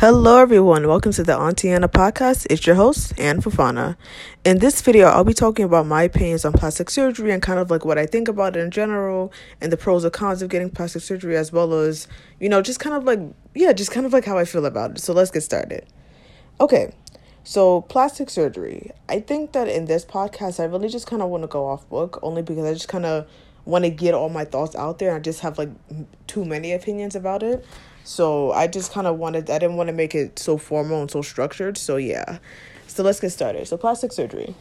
Hello, everyone. Welcome to the Auntie Anna podcast. It's your host, Anne Fafana. In this video, I'll be talking about my opinions on plastic surgery and kind of like what I think about it in general and the pros and cons of getting plastic surgery, as well as, you know, just kind of like, yeah, just kind of like how I feel about it. So let's get started. Okay, so plastic surgery. I think that in this podcast, I really just kind of want to go off book only because I just kind of want to get all my thoughts out there. I just have like too many opinions about it. So I just kind of wanted, I didn't want to make it so formal and so structured. So yeah. So let's get started. So plastic surgery.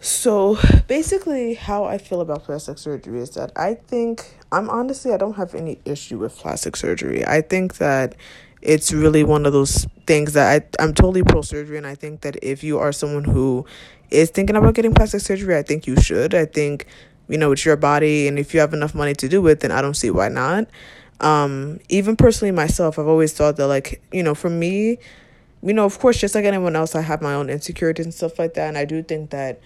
So basically, how I feel about plastic surgery is that I think, I'm honestly, I don't have any issue with plastic surgery. I think that it's really one of those things that I, I'm totally pro surgery. And I think that if you are someone who is thinking about getting plastic surgery, I think you should. I think, you know, it's your body. And if you have enough money to do it, then I don't see why not. Um, even personally myself, I've always thought that like, you know, for me, you know, of course, just like anyone else, I have my own insecurities and stuff like that. And I do think that,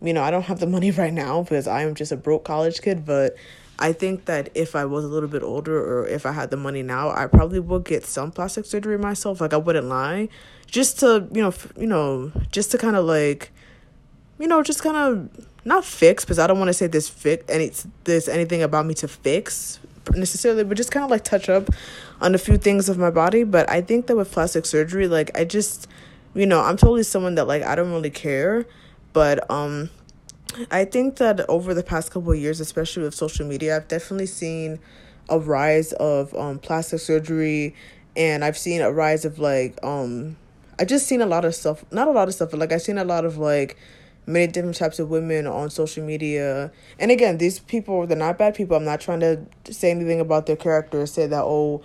you know, I don't have the money right now because I am just a broke college kid, but I think that if I was a little bit older or if I had the money now, I probably would get some plastic surgery myself. Like I wouldn't lie, just to you know, f- you know, just to kind of like, you know, just kind of not fix because I don't want to say this fix any there's anything about me to fix necessarily, but just kind of like touch up on a few things of my body. But I think that with plastic surgery, like I just, you know, I'm totally someone that like I don't really care, but um, I think that over the past couple of years, especially with social media, I've definitely seen a rise of um plastic surgery, and I've seen a rise of like um, I just seen a lot of stuff, not a lot of stuff, but like I've seen a lot of like many different types of women on social media. And again, these people, they're not bad people. I'm not trying to say anything about their character, say that, oh,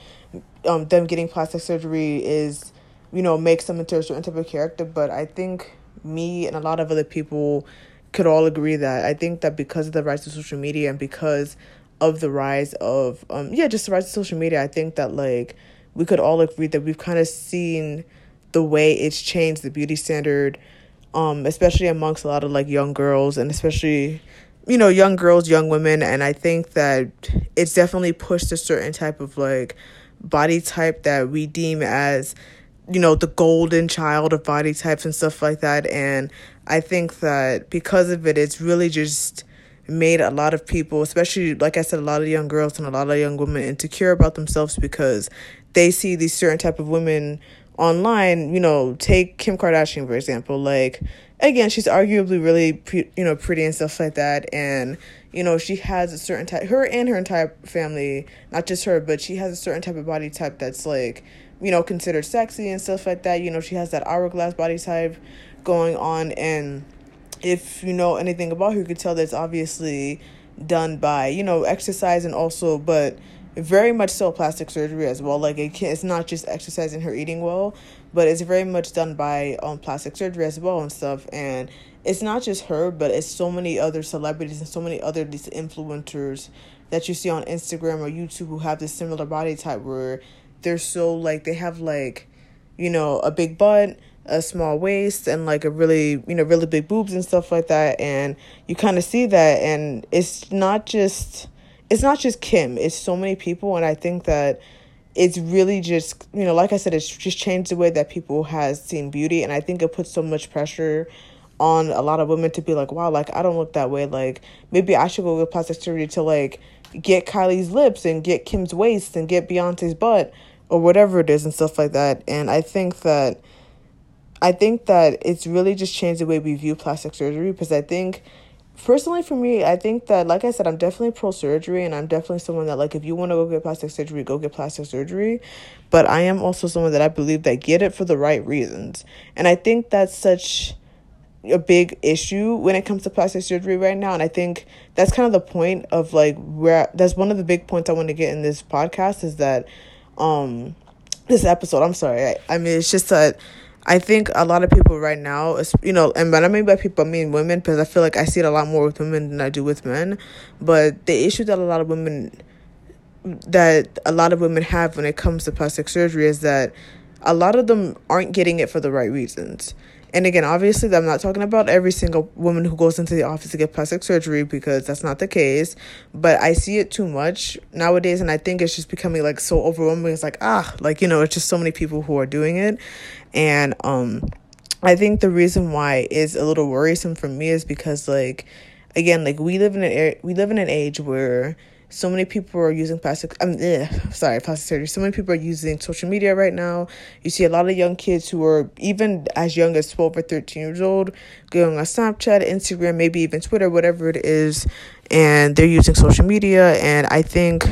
um, them getting plastic surgery is, you know, makes them into a certain type of character. But I think me and a lot of other people could all agree that I think that because of the rise of social media and because of the rise of, um, yeah, just the rise of social media, I think that, like, we could all agree that we've kind of seen the way it's changed the beauty standard um, especially amongst a lot of like young girls and especially you know young girls young women. And i think that it's definitely pushed a certain type of like body type that we deem as you know the golden child of body types and stuff like that. And i think that because of it it's really just made a lot of people especially like i said a lot of young girls and a lot of young women insecure about themselves because they see these certain type of women online, you know, take Kim Kardashian for example. Like again, she's arguably really pre- you know pretty and stuff like that, and you know she has a certain type. Her and her entire family, not just her, but she has a certain type of body type that's like you know considered sexy and stuff like that. You know she has that hourglass body type going on, and if you know anything about her, you could tell that's obviously done by you know exercise and also but very much so plastic surgery as well. Like it can, it's not just exercising her eating well, but it's very much done by um plastic surgery as well and stuff. And it's not just her, but it's so many other celebrities and so many other these influencers that you see on Instagram or YouTube who have this similar body type where they're so like they have like, you know, a big butt, a small waist and like a really you know really big boobs and stuff like that and you kind of see that and it's not just it's not just Kim, it's so many people and I think that it's really just you know like I said it's just changed the way that people has seen beauty and I think it puts so much pressure on a lot of women to be like wow like I don't look that way like maybe I should go get plastic surgery to like get Kylie's lips and get Kim's waist and get Beyonce's butt or whatever it is and stuff like that and I think that I think that it's really just changed the way we view plastic surgery because I think personally for me i think that like i said i'm definitely pro surgery and i'm definitely someone that like if you want to go get plastic surgery go get plastic surgery. But i am also someone that i believe that get it for the right reasons. And i think that's such a big issue when it comes to plastic surgery right now and i think that's kind of the point of like where that's one of the big points i want to get in this podcast is that um this episode i'm sorry i, I mean it's just that I think a lot of people right now, you know, and when I mean by people, I mean women, because I feel like I see it a lot more with women than I do with men. But the issue that a lot of women, that a lot of women have when it comes to plastic surgery is that a lot of them aren't getting it for the right reasons. And again, obviously, I'm not talking about every single woman who goes into the office to get plastic surgery because that's not the case. But I see it too much nowadays, and I think it's just becoming like so overwhelming. It's like, ah, like, you know, it's just so many people who are doing it. And, um, I think the reason why is a little worrisome for me is because, like, again, like we live in an we live in an age where so many people are using plastic i'm ugh, sorry plastic surgery. So many people are using social media right now. You see a lot of young kids who are even as young as 12 or 13 years old going on snapchat instagram maybe even twitter whatever it is and they're using social media. And i think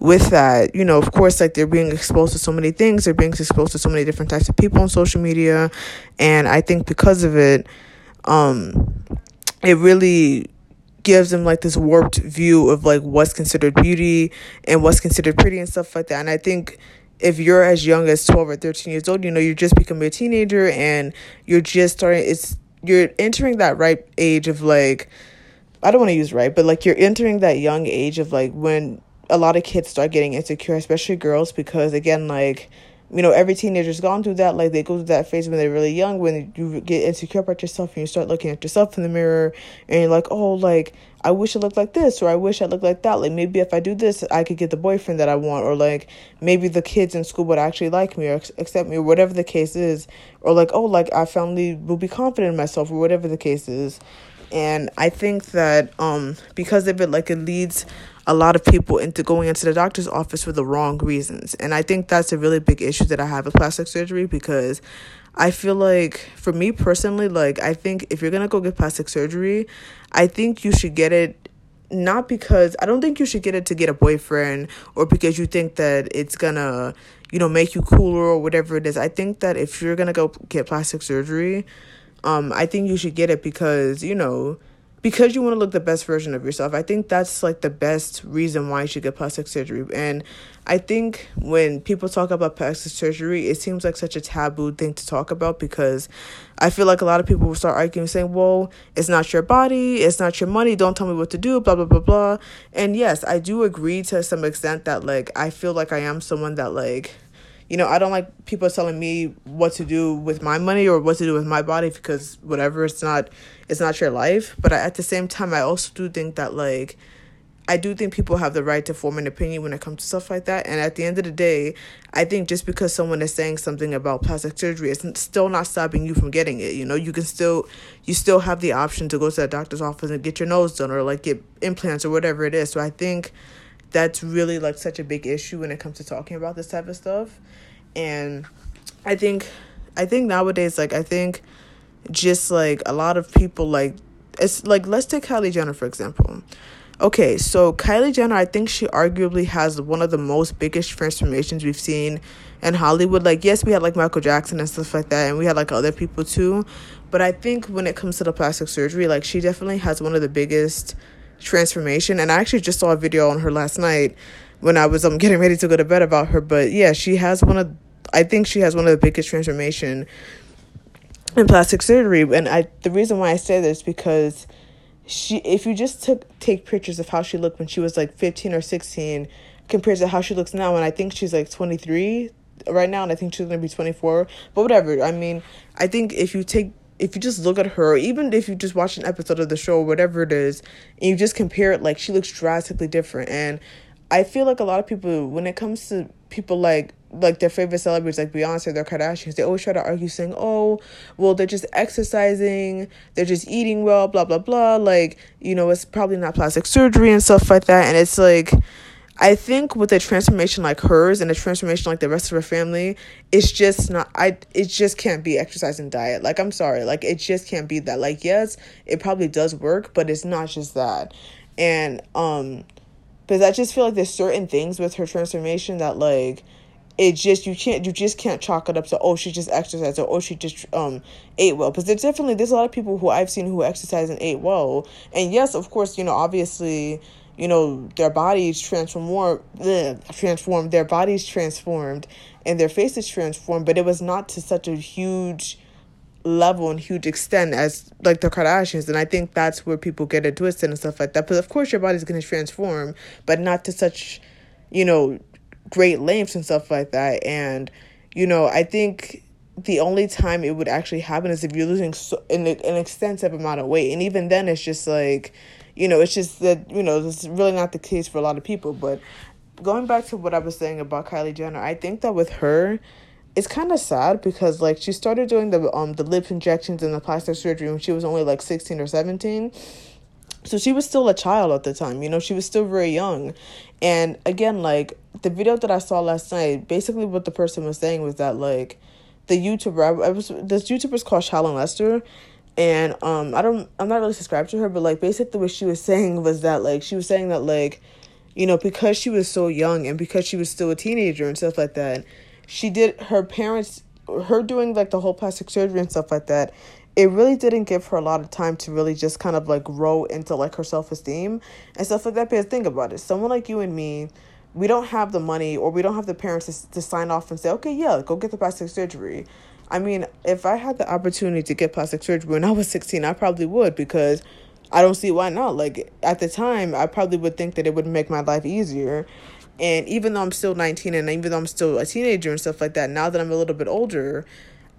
with that, you know, of course, like they're being exposed to so many things, they're being exposed to so many different types of people on social media. And I think because of it, um, it really gives them like this warped view of like what's considered beauty and what's considered pretty and stuff like that. And I think if you're as young as 12 or 13 years old, you know, you're just becoming a teenager and you're just starting, it's, you're entering that ripe age of like, I don't want to use right, but like you're entering that young age of like when a lot of kids start getting insecure, especially girls, because again, like, you know, every teenager's gone through that. Like, they go through that phase when they're really young, when you get insecure about yourself and you start looking at yourself in the mirror and you're like, oh, like, I wish I looked like this or I wish I looked like that. Like, maybe if I do this, I could get the boyfriend that I want, or like, maybe the kids in school would actually like me or accept me, or whatever the case is. Or like, oh, like, I finally will be confident in myself, or whatever the case is. And I think that um because of it, like, it leads a lot of people into going into the doctor's office for the wrong reasons. And I think that's a really big issue that I have with plastic surgery because I feel like for me personally, like I think if you're gonna go get plastic surgery, I think you should get it not because I don't think you should get it to get a boyfriend or because you think that it's gonna, you know, make you cooler or whatever it is. I think that if you're gonna go get plastic surgery, um, I think you should get it because, you know, because you want to look the best version of yourself. I think that's like the best reason why you should get plastic surgery. And I think when people talk about plastic surgery, it seems like such a taboo thing to talk about because I feel like a lot of people will start arguing saying, well, it's not your body, it's not your money, don't tell me what to do, blah, blah, blah, blah. And yes, I do agree to some extent that like I feel like I am someone that like you know, I don't like people telling me what to do with my money or what to do with my body because whatever, it's not it's not your life. But I, at the same time, I also do think that like I do think people have the right to form an opinion when it comes to stuff like that. And at the end of the day, I think just because someone is saying something about plastic surgery, it's still not stopping you from getting it. You know, you can still you still have the option to go to the doctor's office and get your nose done or like get implants or whatever it is. So I think that's really like such a big issue when it comes to talking about this type of stuff. And i think i think nowadays like i think just like a lot of people like it's like let's take kylie jenner for example. Okay so kylie jenner i think she arguably has one of the most biggest transformations we've seen in hollywood. Like yes we had like michael jackson and stuff like that and we had like other people too. But i think when it comes to the plastic surgery like she definitely has one of the biggest transformation. And I actually just saw a video on her last night when I was um getting ready to go to bed about her. But yeah, she has one of I think she has one of the biggest transformation in plastic surgery. And I the reason why I say this because she if you just took take pictures of how she looked when she was like 15 or 16 compared to how she looks now and I think she's like 23 right now and I think she's to be 24 but whatever I mean I think if you take if you just look at her, even if you just watch an episode of the show, or whatever it is, and you just compare it, like she looks drastically different. And I feel like a lot of people, when it comes to people like like their favorite celebrities like Beyonce, or their Kardashians, they always try to argue saying, "Oh, well, they're just exercising, they're just eating well, blah blah blah." Like you know, it's probably not plastic surgery and stuff like that. And it's like I think with a transformation like hers and a transformation like the rest of her family, it's just not I it just can't be exercise and diet. Like I'm sorry, like it just can't be that. Like yes, it probably does work, but it's not just that. And um because I just feel like there's certain things with her transformation that like it just you can't you just can't chalk it up to oh she just exercised or oh she just um ate well because there's definitely there's a lot of people who I've seen who exercise and ate well and yes of course you know obviously you know their bodies transform eh, transformed their bodies transformed and their faces transformed but it was not to such a huge level and huge extent as like the Kardashians and I think that's where people get it twisted and stuff like that but of course your body's going to transform but not to such you know great lengths and stuff like that and you know I think the only time it would actually happen is if you're losing so, an, an extensive amount of weight. And even then, it's just like, you know, it's just that, you know, it's really not the case for a lot of people. But going back to what I was saying about Kylie Jenner, I think that with her, it's kind of sad because like she started doing the um the lip injections and the plastic surgery when she was only like 16 or 17 so she was still a child at the time you know she was still very young and again like the video that i saw last night basically what the person was saying was that like the youtuber i, was this youtuber's called Shallon Lester and um i don't i'm not really subscribed to her but like basically what she was saying was that like she was saying that like you know because she was so young and because she was still a teenager and stuff like that she did her parents her doing like the whole plastic surgery and stuff like that it really didn't give her a lot of time to really just kind of like grow into like her self-esteem and stuff like that. Because think about it someone like you and me we don't have the money or we don't have the parents to, to sign off and say okay yeah go get the plastic surgery i mean if i had the opportunity to get plastic surgery when i was 16 i probably would because i don't see why not like at the time i probably would think that it would make my life easier and even though I'm still 19 and even though I'm still a teenager and stuff like that, now that I'm a little bit older,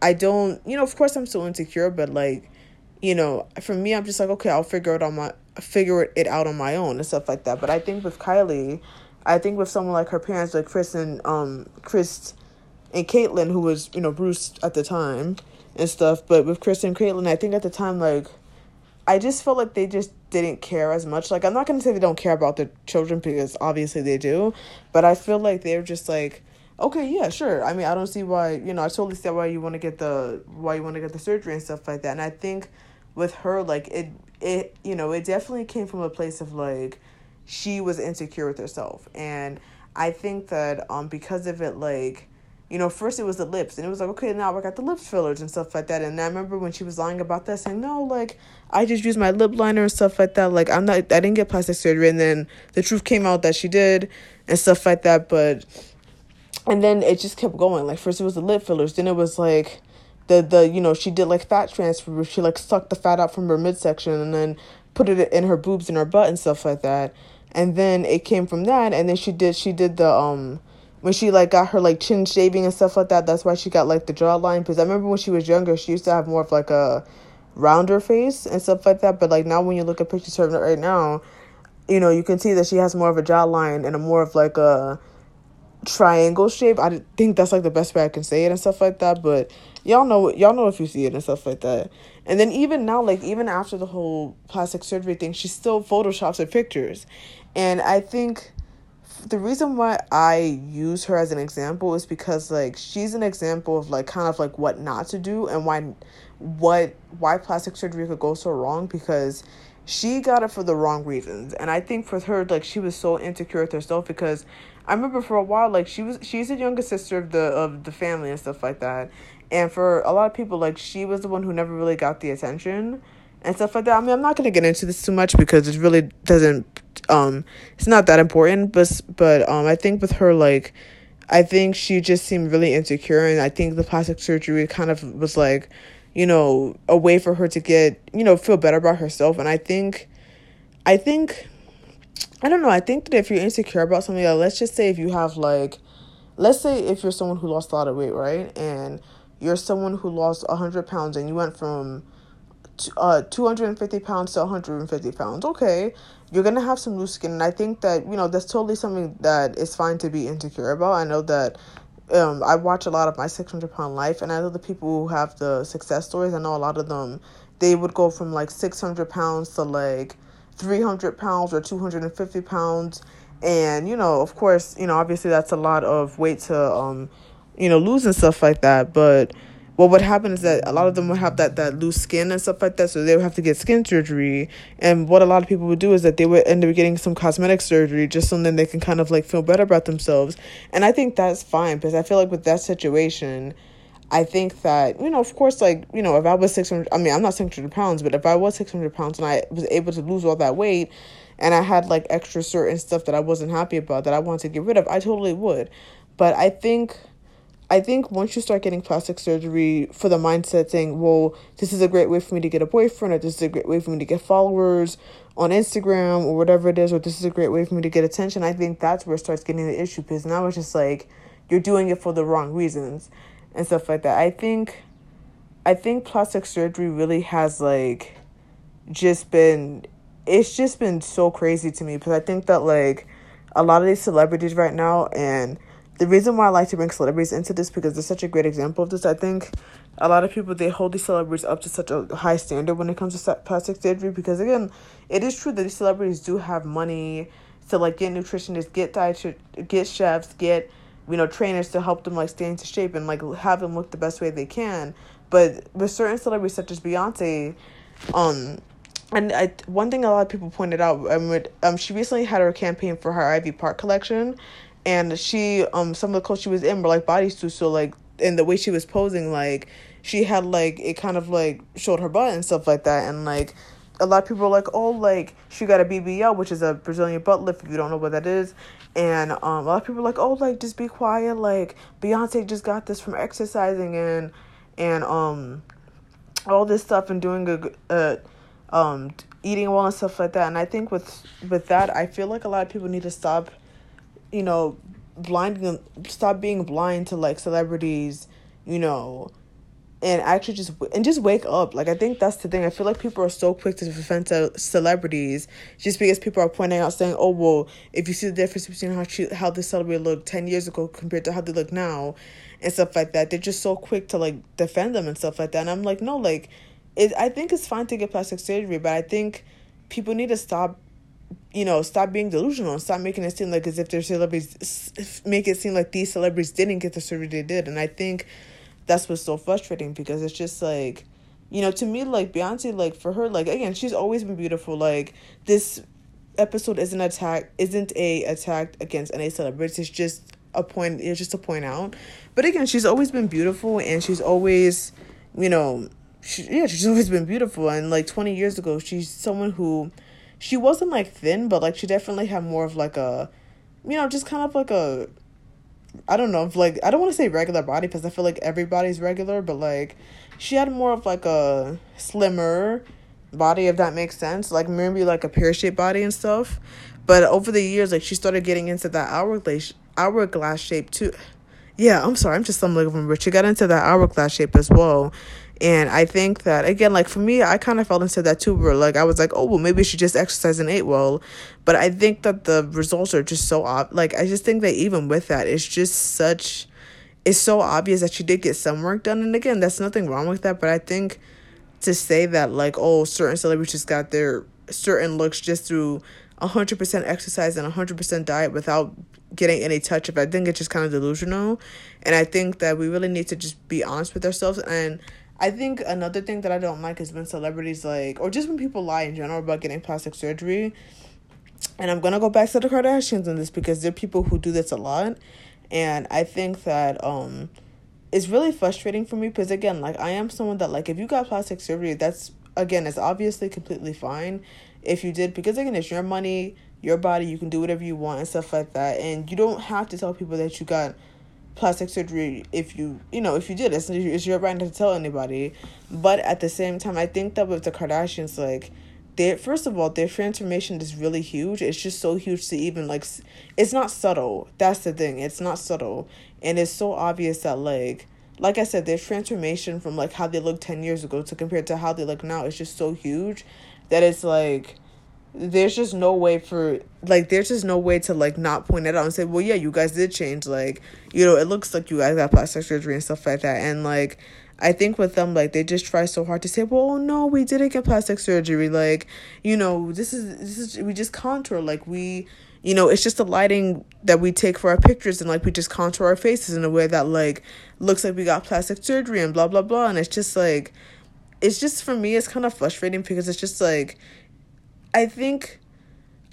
I don't, you know, of course I'm still insecure, but like, you know, for me, I'm just like, okay, I'll figure it on my, figure it out on my own and stuff like that. But I think with Kylie, I think with someone like her parents, like Kris and, um, Kris and Caitlyn, who was, you know, Bruce at the time and stuff, but with Kris and Caitlyn, I think at the time, like, I just felt like they just didn't care as much. Like I'm not gonna say they don't care about their children because obviously they do, but I feel like they're just like, okay, yeah, sure. I mean, I don't see why you know. I totally see why you want to get the why you want to get the surgery and stuff like that. And I think with her, like it it you know it definitely came from a place of like she was insecure with herself, and I think that um because of it like you know, first it was the lips, and it was like, okay, now I got the lip fillers and stuff like that. And I remember when she was lying about that, saying, no, like, I just used my lip liner and stuff like that. Like, I'm not, I didn't get plastic surgery. And then the truth came out that she did and stuff like that. But, and then it just kept going. Like, first it was the lip fillers, then it was like, the, the, you know, she did like fat transfer where she like sucked the fat out from her midsection and then put it in her boobs and her butt and stuff like that. And then it came from that. And then she did, she did the, um, when she like got her like chin shaving and stuff like that. That's why she got like the jawline. Because I remember when she was younger, she used to have more of like a rounder face and stuff like that. But like now, when you look at pictures of her right now, you know you can see that she has more of a jawline and a more of like a triangle shape. I think that's like the best way I can say it and stuff like that. But y'all know y'all know if you see it and stuff like that. And then even now, like even after the whole plastic surgery thing, she still photoshops her pictures, and I think the reason why I use her as an example is because like she's an example of like kind of like what not to do and why what why plastic surgery could go so wrong because she got it for the wrong reasons. And I think for her like she was so insecure with herself because I remember for a while like she was she's the youngest sister of the of the family and stuff like that. And for a lot of people like she was the one who never really got the attention and stuff like that. I mean, I'm not gonna get into this too much because it really doesn't. Um, it's not that important. But but um, I think with her like, I think she just seemed really insecure, and I think the plastic surgery kind of was like, you know, a way for her to get you know feel better about herself. And I think, I think, I don't know. I think that if you're insecure about something, like, let's just say if you have like, let's say if you're someone who lost a lot of weight, right, and you're someone who lost hundred pounds, and you went from uh 250 pounds to 150 pounds. Okay you're gonna have some loose skin and i think that you know that's totally something that is fine to be insecure about. I know that um i watch a lot of my 600 pound life and i know the people who have the success stories. I know a lot of them they would go from like 600 pounds to like 300 pounds or 250 pounds. And you know of course you know obviously that's a lot of weight to um you know lose and stuff like that but what would happen is that a lot of them would have that, that loose skin and stuff like that, so they would have to get skin surgery. And what a lot of people would do is that they would end up getting some cosmetic surgery just so then they can kind of like feel better about themselves. And I think that's fine because I feel like with that situation, I think that, you know, of course, like, you know, if I was 600, I mean, I'm not 600 pounds, but if I was 600 pounds and I was able to lose all that weight and I had like extra certain stuff that I wasn't happy about that I wanted to get rid of, I totally would. But I think I think once you start getting plastic surgery for the mindset saying, well, this is a great way for me to get a boyfriend, or this is a great way for me to get followers on Instagram, or whatever it is, or this is a great way for me to get attention, I think that's where it starts getting the issue because now it's just like you're doing it for the wrong reasons. and stuff like that. I think I think plastic surgery really has like just been it's just been so crazy to me because I think that like a lot of these celebrities right now and the reason why I like to bring celebrities into this because they're such a great example of this. I think a lot of people they hold these celebrities up to such a high standard when it comes to plastic surgery because again, it is true that these celebrities do have money to like get nutritionists, get diet, get chefs, get you know trainers to help them like stay into shape and like have them look the best way they can. But with certain celebrities such as Beyonce, um, and I one thing a lot of people pointed out, um, um, she recently had her campaign for her Ivy Park collection, and she um some of the clothes she was in were like bodysuits, so like and the way she was posing, like she had like it kind of like showed her butt and stuff like that, and like a lot of people are like, oh, like she got a BBL, which is a Brazilian butt lift. If you don't know what that is, and um, a lot of people are like, oh, like just be quiet. Like Beyonce just got this from exercising and and um all this stuff and doing a uh um eating well and stuff like that. And I think with with that, I feel like a lot of people need to stop, you know, blinding stop being blind to like celebrities, you know, and actually just and just wake up. Like I think that's the thing. I feel like people are so quick to defend celebrities just because people are pointing out saying, "Oh well, if you see the difference between how she, how the celebrity looked ten years ago compared to how they look now, and stuff like that," they're just so quick to like defend them and stuff like that. And I'm like, no, like, it. I think it's fine to get plastic surgery, but I think people need to stop you know, stop being delusional and stop making it seem like as if their celebrities make it seem like these celebrities didn't get the surgery they did. And I think that's what's so frustrating because it's just like you know to me like beyonce like for her like again she's always been beautiful. Like this episode isn't attack isn't a attack against any celebrities. It's just a point it's just a point out. But again she's always been beautiful and she's always you know she, yeah she's always been beautiful. And like 20 years ago she's someone who she wasn't like thin but like she definitely had more of like a you know just kind of like a I don't know like I don't want to say regular body because I feel like everybody's regular, but like she had more of like a slimmer body if that makes sense. Like maybe like a pear shaped body and stuff. But over the years, like she started getting into that hourglass hourglass shape too. Yeah, I'm sorry, I'm just some of them, but she got into that hourglass shape as well. And I think that again, like for me, I kind of fell into that too, where like I was like, oh well, maybe she just exercised and ate well. But I think that the results are just so ob- like I just think that even with that, it's just such, it's so obvious that she did get some work done. And again, that's nothing wrong with that. But I think to say that like oh, certain celebrities got their certain looks just through 100% exercise and 100% diet without getting any touch of it. I think it's just kind of delusional. And I think that we really need to just be honest with ourselves and I think another thing that I don't like is when celebrities like, or just when people lie in general about getting plastic surgery. And I'm gonna go back to the Kardashians on this because there are people who do this a lot, and I think that um, it's really frustrating for me because again, like I am someone that like if you got plastic surgery, that's again, it's obviously completely fine. If you did because again, it's your money, your body, you can do whatever you want and stuff like that, and you don't have to tell people that you got plastic surgery if you you know if you did it's, it's your right to tell anybody. But at the same time i think that with the kardashians like their first of all their transformation is really huge. It's just so huge to even like it's not subtle. That's the thing. It's not subtle. And it's so obvious that like like i said their transformation from like how they looked 10 years ago to compared to how they look now is just so huge that it's like there's just no way for like there's just no way to like not point it out and say well yeah you guys did change like you know it looks like you guys got plastic surgery and stuff like that. And like i think with them like they just try so hard to say well no we didn't get plastic surgery like you know this is this is we just contour like we you know it's just the lighting that we take for our pictures and like we just contour our faces in a way that like looks like we got plastic surgery and blah blah blah. And it's just like it's just for me it's kind of frustrating because it's just like I think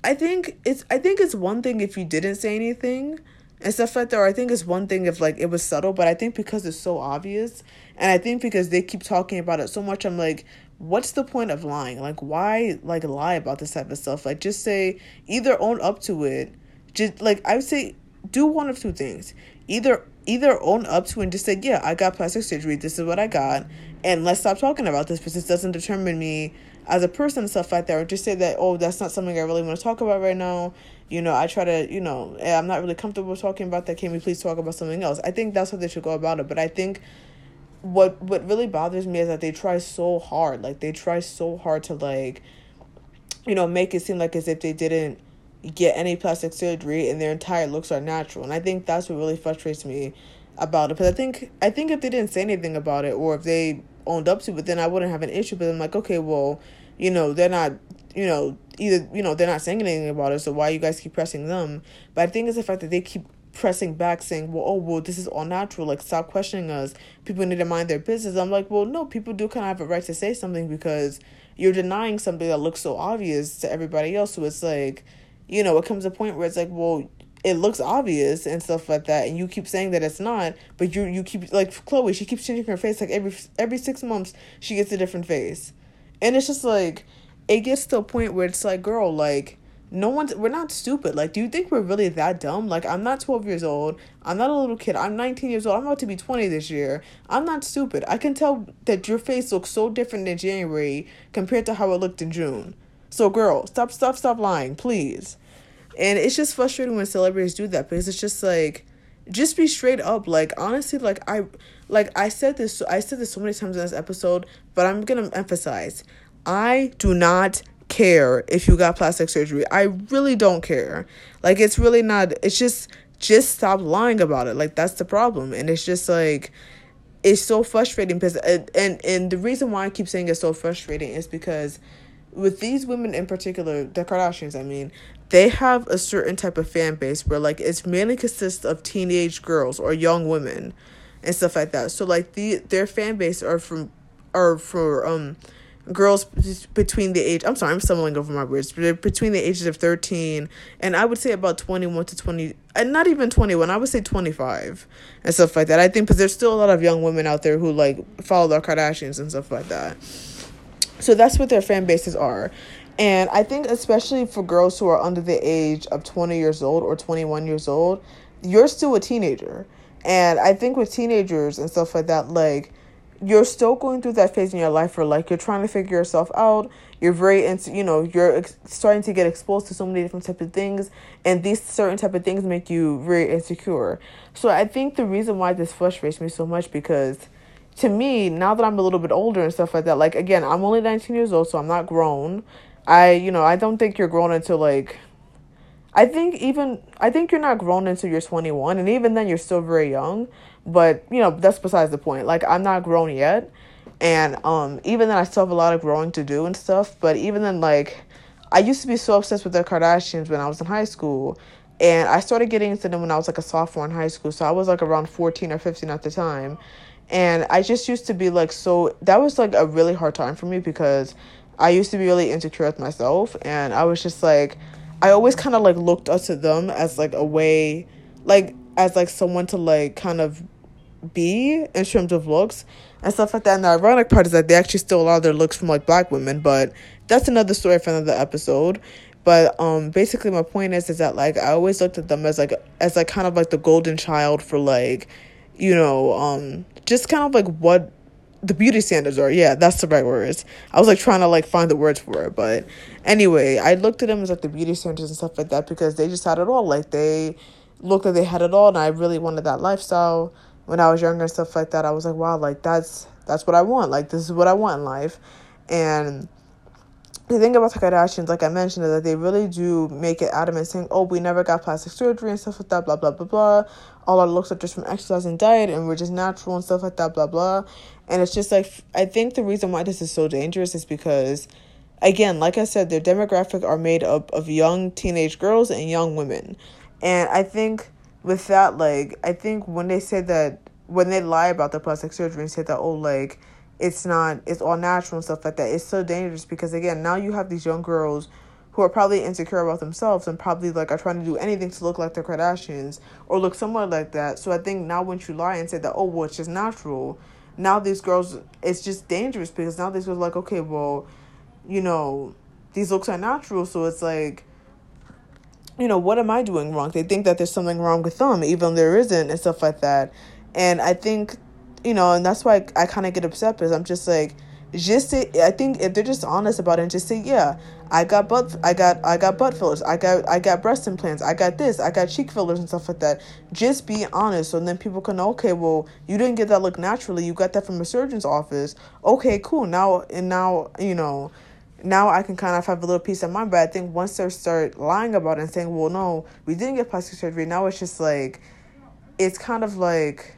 I think it's I think it's one thing if you didn't say anything and stuff like that, or I think it's one thing if like it was subtle, but I think because it's so obvious and I think because they keep talking about it so much, I'm like, what's the point of lying? Like why like lie about this type of stuff? Like just say either own up to it. Just like I would say do one of two things. Either either own up to it and just say, Yeah, I got plastic surgery, this is what I got and let's stop talking about this because this doesn't determine me as a person and stuff like that, or just say that, oh, that's not something I really want to talk about right now. you know, I try to, you know, eh, I'm not really comfortable talking about that. Can we please talk about something else? I think that's how they should go about it. But I think what what really bothers me is that they try so hard. Like they try so hard to like, you know, make it seem like as if they didn't get any plastic surgery and their entire looks are natural. And I think that's what really frustrates me about it. But I think I think if they didn't say anything about it or if they owned up to but then I wouldn't have an issue. But I'm like, okay, well, you know, they're not, you know, either, you know, they're not saying anything about it, so why you guys keep pressing them? But I think it's the fact that they keep pressing back saying, well, oh, well, this is all natural. Like, stop questioning us. People need to mind their business. I'm like, well, no, people do kind of have a right to say something because you're denying something that looks so obvious to everybody else. So it's like, you know, it comes a point where it's like, well, it looks obvious and stuff like that, and you keep saying that it's not, but you you keep like Khloe, she keeps changing her face like every every six months she gets a different face, and it's just like it gets to a point where it's like, girl, like no one's we're not stupid. Like, do you think we're really that dumb? Like, I'm not 12 years old. I'm not a little kid. I'm 19 years old. I'm about to be 20 this year. I'm not stupid. I can tell that your face looks so different in January compared to how it looked in June. So, girl, stop, stop, stop lying, please. And it's just frustrating when celebrities do that because it's just like, just be straight up. Like, honestly, like I, like I said this, I said this so many times in this episode, but I'm gonna emphasize, I do not care if you got plastic surgery. I really don't care. Like it's really not it's just just stop lying about it. Like that's the problem. And it's just like it's so frustrating because and, and the reason why I keep saying it's so frustrating is because with these women in particular, the Kardashians, I mean, they have a certain type of fan base where like it's mainly consists of teenage girls or young women and stuff like that. So like the their fan base are from are for um girls between the age I'm sorry I'm stumbling over my words but between the ages of 13 and I would say about 21 to 20 and not even 21 I would say 25 and stuff like that. I think because there's still a lot of young women out there who like follow the Kardashians and stuff like that. So that's what their fan bases are and I think especially for girls who are under the age of 20 years old or 21 years old you're still a teenager. And I think with teenagers and stuff like that like you're still going through that phase in your life where like you're trying to figure yourself out. You're very into you know you're ex- starting to get exposed to so many different type of things. And these certain type of things make you very insecure. So i think the reason why this frustrates me so much because to me now that i'm a little bit older and stuff like that like again i'm only 19 years old so i'm not grown i you know i don't think you're grown until like I think even I think you're not grown until you're 21 and even then you're still very young but you know that's besides the point. Like i'm not grown yet and um even then i still have a lot of growing to do and stuff but even then like i used to be so obsessed with the kardashians when i was in high school and i started getting into them when i was like a sophomore in high school so i was like around 14 or 15 at the time and i just used to be like so that was like a really hard time for me because i used to be really insecure with myself and i was just like i always kind of like looked up to them as like a way like as like someone to like kind of be in terms of looks and stuff like that. And the ironic part is that they actually steal a lot of their looks from like black women, but that's another story for another episode. But um basically my point is is that like I always looked at them as like as like kind of like the golden child for like, you know, um just kind of like what the beauty standards are. Yeah, that's the right words. I was like trying to like find the words for it, but anyway, I looked at them as like the beauty standards and stuff like that because they just had it all. Like they looked like they had it all and I really wanted that lifestyle when I was younger and stuff like that, I was like, wow, like that's that's what I want. Like this is what I want in life. And the thing about the Kardashians, like I mentioned, is that they really do make it adamant saying, oh, we never got plastic surgery and stuff like that, blah, blah, blah, blah. All our looks are just from exercise and diet and we're just natural and stuff like that, blah, blah. And it's just like, I think the reason why this is so dangerous is because, again, like I said, their demographic are made up of young teenage girls and young women. And I think with that, like, I think when they say that, when they lie about the plastic surgery and say that, oh, like, it's not, it's all natural and stuff like that, it's so dangerous because, again, now you have these young girls who are probably insecure about themselves and probably, like, are trying to do anything to look like the Kardashians or look somewhat like that. So I think now once you lie and say that, oh, well, it's just natural, now these girls, it's just dangerous because now these girls are like, okay, well, you know, these looks are natural, so it's like, you know, what am I doing wrong? They think that there's something wrong with them, even there isn't, and stuff like that. And I think, you know, and that's why I, I kind of get upset because I'm just like, just say I think if they're just honest about it and just say, yeah, I got butt I got I got butt fillers, I got I got breast implants, I got this, I got cheek fillers and stuff like that. Just be honest so then people can know, okay, well, you didn't get that look naturally, you got that from a surgeon's office. Okay, cool. Now and now, you know, now I can kind of have a little peace of mind. But I think once they start lying about it and saying, well, no, we didn't get plastic surgery, now it's just like, it's kind of like,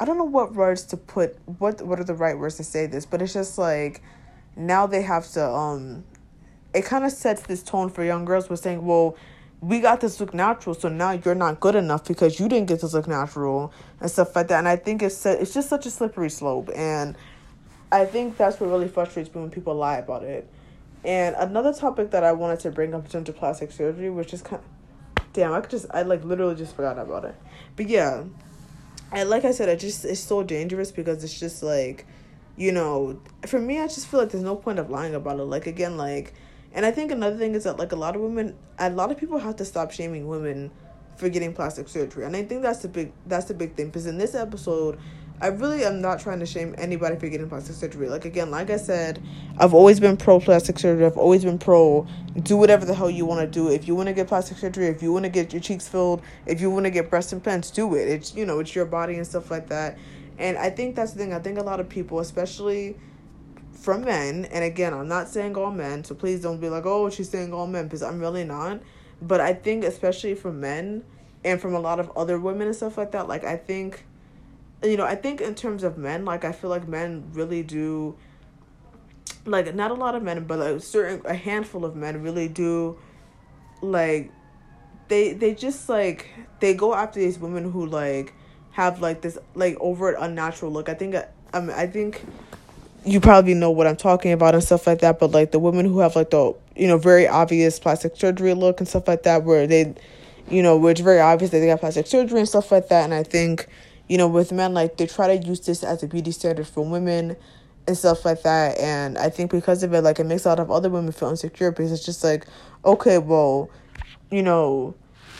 I don't know what words to put, what what are the right words to say this, but it's just like, now they have to, um, it kind of sets this tone for young girls with saying, well, we got this look natural, so now you're not good enough because you didn't get this look natural and stuff like that. And I think it's it's just such a slippery slope, and I think that's what really frustrates me when people lie about it. And another topic that I wanted to bring up in terms of plastic surgery, which is kind of, damn, I could just, I like literally just forgot about it. But yeah, and like I said, I just, it's so dangerous because it's just like, you know, for me, I just feel like there's no point of lying about it. Like, again, like, and I think another thing is that, like, a lot of women, a lot of people have to stop shaming women for getting plastic surgery. And I think that's the big, that's the big thing. Because in this episode, I really am not trying to shame anybody for getting plastic surgery. Like again, like I said, I've always been pro plastic surgery. I've always been pro do whatever the hell you want to do. If you want to get plastic surgery, if you want to get your cheeks filled, if you want to get breast implants, do it. It's you know, it's your body and stuff like that. And I think that's the thing. I think a lot of people, especially from men, and again, I'm not saying all men, so please don't be like, "Oh, she's saying all men," because I'm really not. But I think especially from men and from a lot of other women and stuff like that, like I think you know, I think in terms of men, like I feel like men really do like not a lot of men, but a certain a handful of men really do like they they just like they go after these women who like have like this like overt unnatural look. I think I mean I think you probably know what I'm talking about and stuff like that, but like the women who have like the you know very obvious plastic surgery look and stuff like that where they you know, it's very obvious that they got plastic surgery and stuff like that and I think you know, with men, like they try to use this as a beauty standard for women and stuff like that. And I think because of it, like it makes a lot of other women feel insecure because it's just like, okay, well, you know,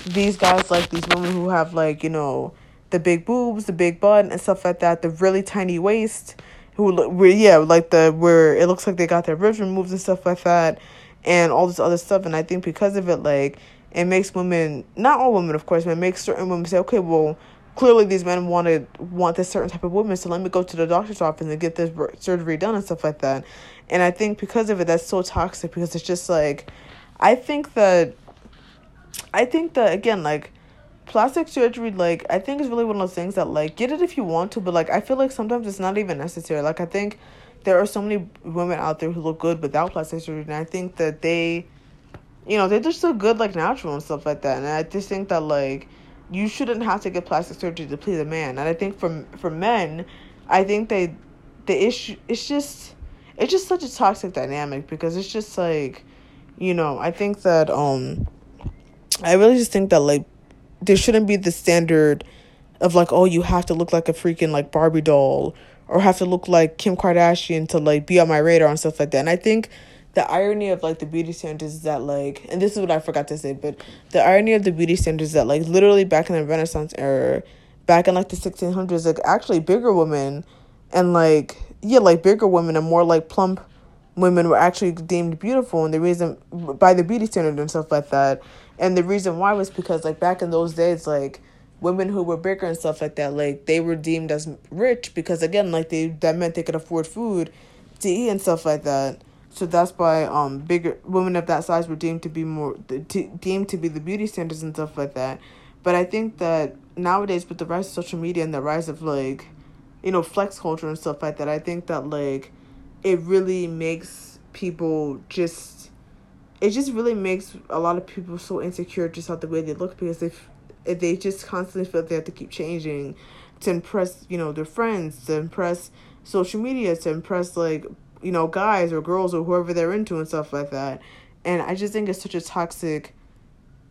these guys like these women who have like, you know, the big boobs, the big butt and stuff like that, the really tiny waist, who look where yeah, like the where it looks like they got their ribs removed and stuff like that and all this other stuff. And I think because of it, like it makes women not all women of course, but it makes certain women say, Okay, well, clearly these men wanted want this certain type of woman so let me go to the doctor's office and get this surgery done and stuff like that. And i think because of it that's so toxic because it's just like i think that i think that again like plastic surgery like i think is really one of those things that like get it if you want to but like i feel like sometimes it's not even necessary. Like i think there are so many women out there who look good without plastic surgery and i think that they you know they just look good like natural and stuff like that. And i just think that like you shouldn't have to get plastic surgery to please a man. And I think for for men, I think they the issue it's just it's just such a toxic dynamic because it's just like you know, I think that um I really just think that like there shouldn't be the standard of like oh you have to look like a freaking like Barbie doll or have to look like Kim Kardashian to like be on my radar and stuff like that. And I think the irony of like the beauty standards is that like and this is what I forgot to say, but the irony of the beauty standards is that like literally back in the Renaissance era, back in like the sixteen hundreds, like actually bigger women and like yeah, like bigger women and more like plump women were actually deemed beautiful and the reason by the beauty standard and stuff like that. And the reason why was because like back in those days, like women who were bigger and stuff like that, like they were deemed as rich because again, like they that meant they could afford food to eat and stuff like that. So that's why um bigger women of that size were deemed to be more deemed to be the beauty standards and stuff like that. But I think that nowadays with the rise of social media and the rise of like, you know, flex culture and stuff like that, I think that like it really makes people just it just really makes a lot of people so insecure just about the way they look because if if they just constantly feel they have to keep changing to impress, you know, their friends, to impress social media, to impress like you know, guys or girls or whoever they're into and stuff like that. And I just think it's such a toxic,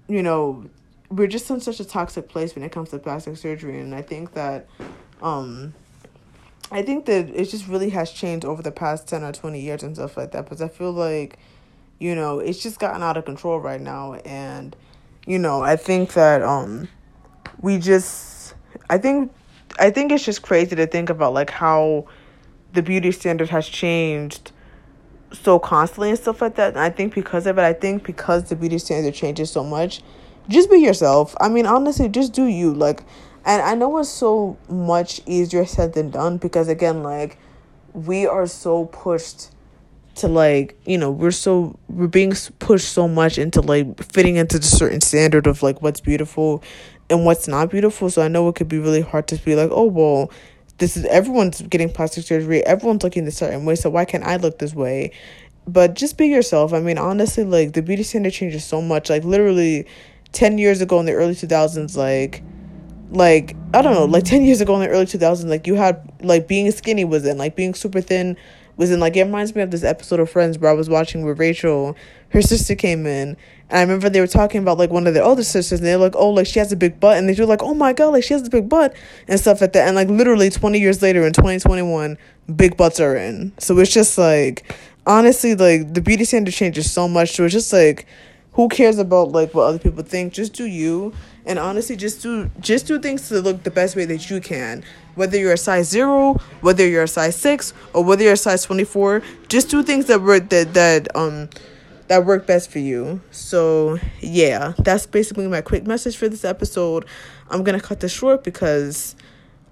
you know, we're just in such a toxic place when it comes to plastic surgery. And I think that, um, I think that it just really has changed over the past 10 or 20 years and stuff like that. Because I feel like, you know, it's just gotten out of control right now. And, you know, I think that, um, we just, I think, I think it's just crazy to think about like how, the beauty standard has changed so constantly and stuff like that. And I think because of it, I think because the beauty standard changes so much, just be yourself. I mean, honestly, just do you. Like, and I know it's so much easier said than done because, again, like, we are so pushed to like you know we're so we're being pushed so much into like fitting into the certain standard of like what's beautiful and what's not beautiful so i know it could be really hard to be like oh well this is everyone's getting plastic surgery. Everyone's looking a certain way so why can't i look this way? But just be yourself. I mean honestly like the beauty standard changes so much. Like literally 10 years ago in the early 2000s like like i don't know like 10 years ago in the early 2000s like you had like being skinny was in like being super thin was in like it reminds me of this episode of Friends where I was watching where Rachel, her sister came in, and I remember they were talking about like one of their older sisters, and they're like, oh, like she has a big butt, and they were like, oh my god, like she has a big butt and stuff like that, and like literally twenty years later in twenty twenty one, big butts are in. So it's just like honestly, like the beauty standard changes so much. So it's just like who cares about like what other people think? Just do you. And honestly just do just do things to look the best way that you can. Whether you're a size 0 whether you're a size 6 or whether you're a size 24 just do things that work that that um that work best for you so yeah that's basically my quick message for this episode i'm gonna cut this short because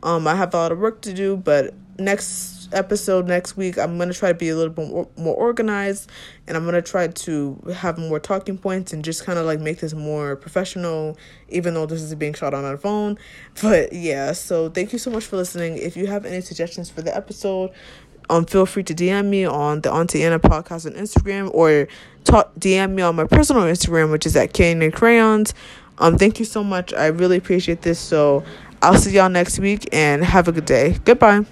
um i have a lot of work to do but next episode next week, I'm going to try to be a little bit more, organized and I'm going to try to have more talking points and just kind of like make this more professional, even though this is being shot on our phone. But yeah, so thank you so much for listening. If you have any suggestions for the episode, um, feel free to DM me on the Auntie Anna podcast on Instagram or talk, DM me on my personal Instagram, which is at Canyon Crayons. Um, thank you so much. I really appreciate this. So I'll see y'all next week and have a good day. Goodbye.